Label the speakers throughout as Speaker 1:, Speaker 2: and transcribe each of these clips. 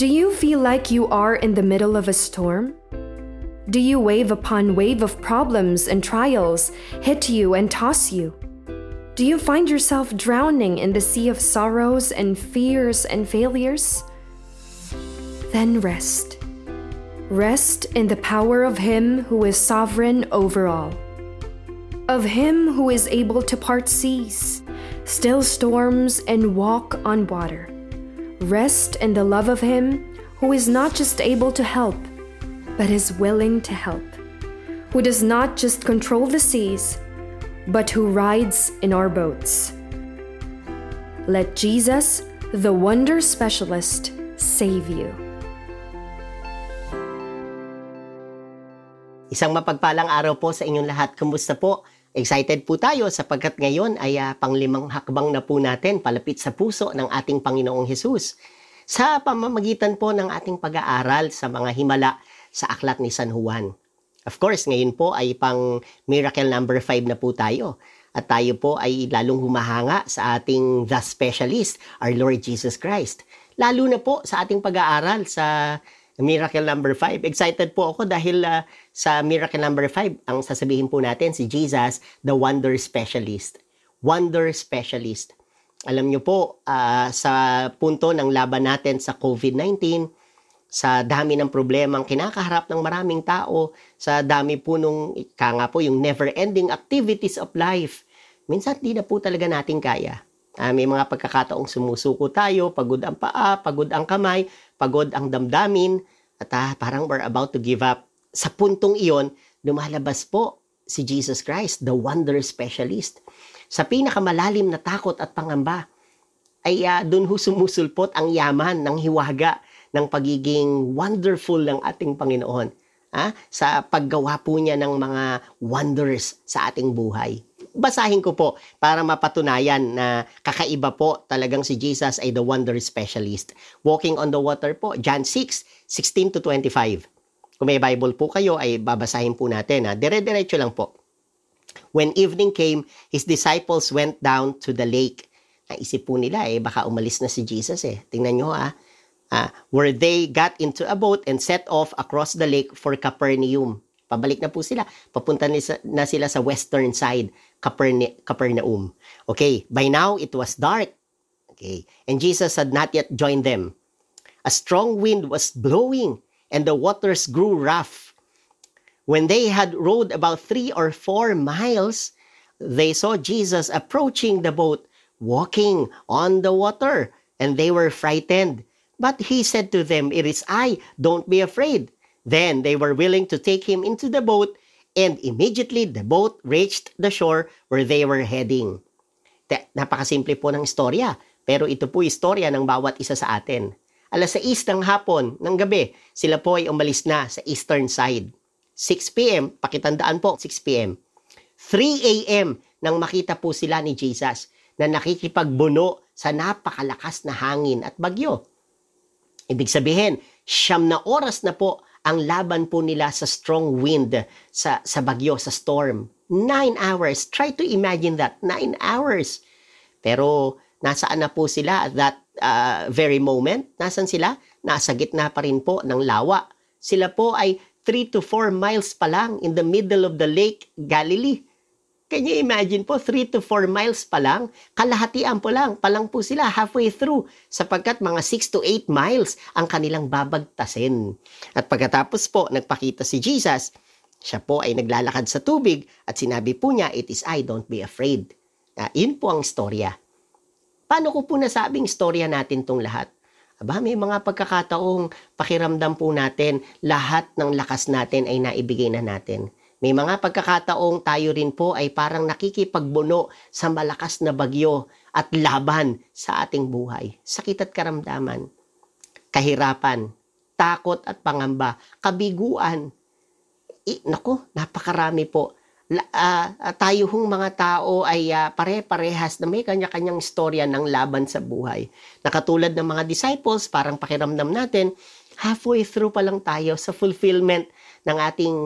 Speaker 1: Do you feel like you are in the middle of a storm? Do you wave upon wave of problems and trials hit you and toss you? Do you find yourself drowning in the sea of sorrows and fears and failures? Then rest. Rest in the power of Him who is sovereign over all. Of Him who is able to part seas, still storms, and walk on water. Rest in the love of Him who is not just able to help, but is willing to help. Who does not just control the seas, but who rides in our boats. Let Jesus, the wonder specialist, save you.
Speaker 2: Isang mapagpalang araw po sa inyong lahat. Kumusta po? Excited po tayo sapagkat ngayon ay uh, panglimang hakbang na po natin palapit sa puso ng ating Panginoong Hesus. Sa pamamagitan po ng ating pag-aaral sa mga himala sa aklat ni San Juan. Of course, ngayon po ay pang miracle number 5 na po tayo. At tayo po ay lalong humahanga sa ating the specialist, our Lord Jesus Christ. Lalo na po sa ating pag-aaral sa Miracle number 5. Excited po ako dahil uh, sa Miracle number 5, ang sasabihin po natin si Jesus, the wonder specialist. Wonder specialist. Alam niyo po, uh, sa punto ng laban natin sa COVID-19, sa dami ng problemang kinakaharap ng maraming tao, sa dami po nung, ka nga po, yung never-ending activities of life, minsan di na po talaga natin kaya. Uh, may mga pagkakataong sumusuko tayo, pagod ang paa, pagod ang kamay, pagod ang damdamin, at uh, parang we're about to give up. Sa puntong iyon, lumalabas po si Jesus Christ, the wonder specialist. Sa pinakamalalim na takot at pangamba, ay uh, doon ho sumusulpot ang yaman ng hiwaga ng pagiging wonderful ng ating Panginoon. Ha? Sa paggawa po niya ng mga wonders sa ating buhay. Basahin ko po para mapatunayan na kakaiba po talagang si Jesus ay the wonder specialist. Walking on the water po, John 6, 16 to 25. Kung may Bible po kayo ay babasahin po natin. Ha? Dire-diretso lang po. When evening came, his disciples went down to the lake. Naisip po nila eh, baka umalis na si Jesus eh. Tingnan nyo ha uh, where they got into a boat and set off across the lake for Capernaum. Pabalik na po sila. Papunta na sila sa western side, Caperne- Capernaum. Okay, by now it was dark. Okay, and Jesus had not yet joined them. A strong wind was blowing and the waters grew rough. When they had rowed about three or four miles, they saw Jesus approaching the boat, walking on the water, and they were frightened. But he said to them, It is I, don't be afraid. Then they were willing to take him into the boat, and immediately the boat reached the shore where they were heading. Napakasimple po ng istorya, pero ito po istorya ng bawat isa sa atin. Alas 6 ng hapon, ng gabi, sila po ay umalis na sa eastern side. 6 p.m., pakitandaan po, 6 p.m. 3 a.m. nang makita po sila ni Jesus na nakikipagbuno sa napakalakas na hangin at bagyo. Ibig sabihin, siyam na oras na po ang laban po nila sa strong wind, sa, sa bagyo, sa storm. Nine hours. Try to imagine that. Nine hours. Pero nasaan na po sila at that uh, very moment? Nasaan sila? Nasa gitna pa rin po ng lawa. Sila po ay 3 to 4 miles pa lang in the middle of the lake Galilee. Can you imagine po, 3 to 4 miles pa lang, kalahatian po lang, pa lang po sila halfway through, sapagkat mga 6 to 8 miles ang kanilang babagtasin. At pagkatapos po, nagpakita si Jesus, siya po ay naglalakad sa tubig at sinabi po niya, it is I, don't be afraid. Uh, yun po ang storya. Paano ko po nasabing storya natin tong lahat? Aba, may mga pagkakataong pakiramdam po natin, lahat ng lakas natin ay naibigay na natin. May mga pagkakataong tayo rin po ay parang nakikipagbuno sa malakas na bagyo at laban sa ating buhay. Sakit at karamdaman, kahirapan, takot at pangamba, kabiguan. I, nako, napakarami po. La, uh, tayo hong mga tao ay uh, pare-parehas na may kanya-kanyang istorya ng laban sa buhay. Nakatulad ng mga disciples, parang pakiramdam natin, halfway through pa lang tayo sa fulfillment ng ating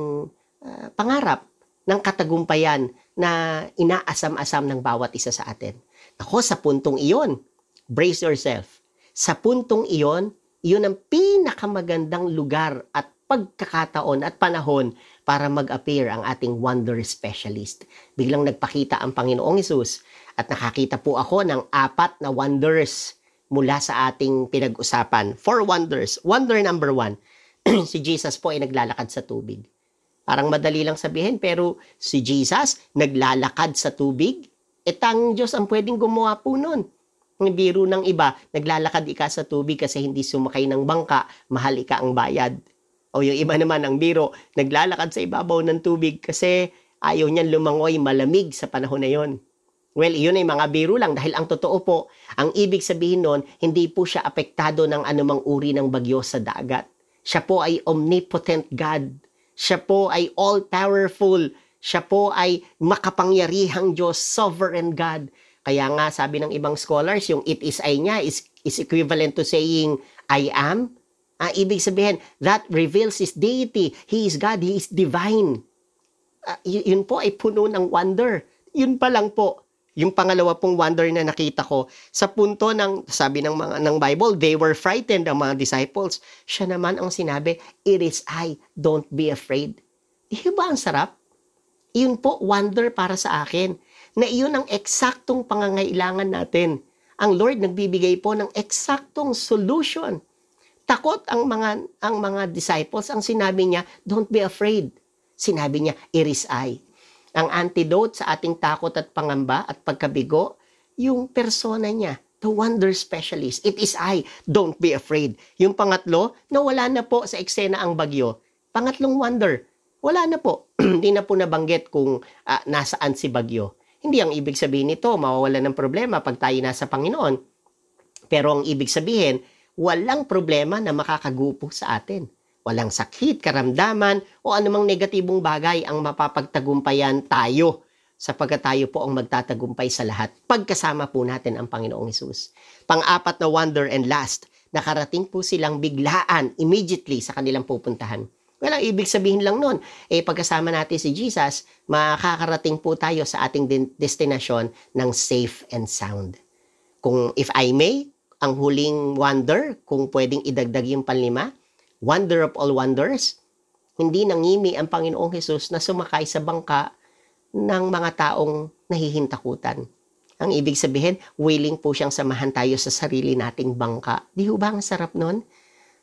Speaker 2: uh, pangarap ng katagumpayan na inaasam-asam ng bawat isa sa atin. Ako, sa puntong iyon, brace yourself. Sa puntong iyon, Iyon ang pinakamagandang lugar at pagkakataon at panahon para mag-appear ang ating wonder specialist. Biglang nagpakita ang Panginoong Isus at nakakita po ako ng apat na wonders mula sa ating pinag-usapan. Four wonders. Wonder number one, si Jesus po ay naglalakad sa tubig. Parang madali lang sabihin, pero si Jesus naglalakad sa tubig. E tang Diyos ang pwedeng gumawa po nun. Ang biro ng iba, naglalakad ika sa tubig kasi hindi sumakay ng bangka, mahal ika ang bayad. O yung iba naman ang biro, naglalakad sa ibabaw ng tubig kasi ayaw niyan lumangoy malamig sa panahon na yon. Well, yun ay mga biro lang dahil ang totoo po, ang ibig sabihin nun, hindi po siya apektado ng anumang uri ng bagyo sa dagat. Siya po ay omnipotent God. Siya po ay all-powerful. Siya po ay makapangyarihang Diyos, sovereign God. Kaya nga sabi ng ibang scholars, yung it is I niya is, is equivalent to saying I am. Uh, ibig sabihin, that reveals His deity. He is God, He is divine. Uh, yun po ay puno ng wonder. Yun pa lang po. Yung pangalawa pong wonder na nakita ko, sa punto ng, sabi ng, mga, ng Bible, they were frightened, ang mga disciples. Siya naman ang sinabi, it is I, don't be afraid. Di ba ang sarap? Yun po, wonder para sa akin, na iyon ang eksaktong pangangailangan natin. Ang Lord nagbibigay po ng eksaktong solution Takot ang mga ang mga disciples. Ang sinabi niya, don't be afraid. Sinabi niya, it is I. Ang antidote sa ating takot at pangamba at pagkabigo, yung persona niya, the wonder specialist. It is I. Don't be afraid. Yung pangatlo, nawala na po sa eksena ang bagyo. Pangatlong wonder, wala na po. Hindi na po nabanggit kung uh, nasaan si bagyo. Hindi ang ibig sabihin nito, mawawala ng problema pag tayo nasa Panginoon. Pero ang ibig sabihin, walang problema na makakagupo sa atin. Walang sakit, karamdaman, o anumang negatibong bagay ang mapapagtagumpayan tayo sapagkat tayo po ang magtatagumpay sa lahat pagkasama po natin ang Panginoong Isus. Pang-apat na wonder and last, nakarating po silang biglaan, immediately sa kanilang pupuntahan. Well, ang ibig sabihin lang nun, eh pagkasama natin si Jesus, makakarating po tayo sa ating destinasyon ng safe and sound. Kung if I may, ang huling wonder, kung pwedeng idagdag yung panlima, wonder of all wonders, hindi nangimi ang Panginoong Hesus na sumakay sa bangka ng mga taong nahihintakutan. Ang ibig sabihin, willing po siyang samahan tayo sa sarili nating bangka. Di ba ang sarap nun?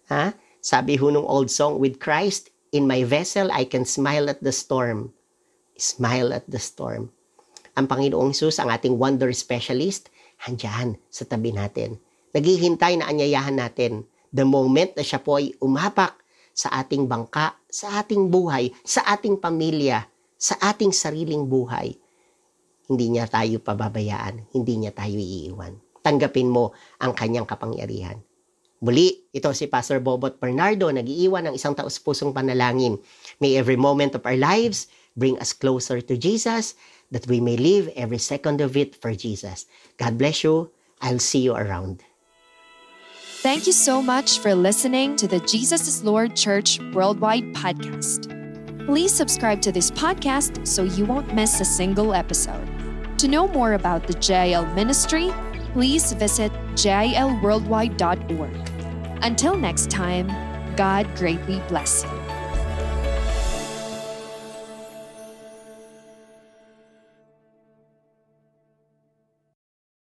Speaker 2: Ha? Sabi ho nung old song, with Christ in my vessel, I can smile at the storm. Smile at the storm. Ang Panginoong Hesus, ang ating wonder specialist, handyan sa tabi natin naghihintay na anyayahan natin the moment na siya po ay umapak sa ating bangka, sa ating buhay, sa ating pamilya, sa ating sariling buhay. Hindi niya tayo pababayaan, hindi niya tayo iiwan. Tanggapin mo ang kanyang kapangyarihan. Muli, ito si Pastor Bobot Bernardo, nag-iiwan ng isang taus-pusong panalangin. May every moment of our lives bring us closer to Jesus, that we may live every second of it for Jesus. God bless you. I'll see you around.
Speaker 3: Thank you so much for listening to the Jesus is Lord Church Worldwide podcast. Please subscribe to this podcast so you won't miss a single episode. To know more about the JL ministry, please visit jlworldwide.org. Until next time, God greatly bless you.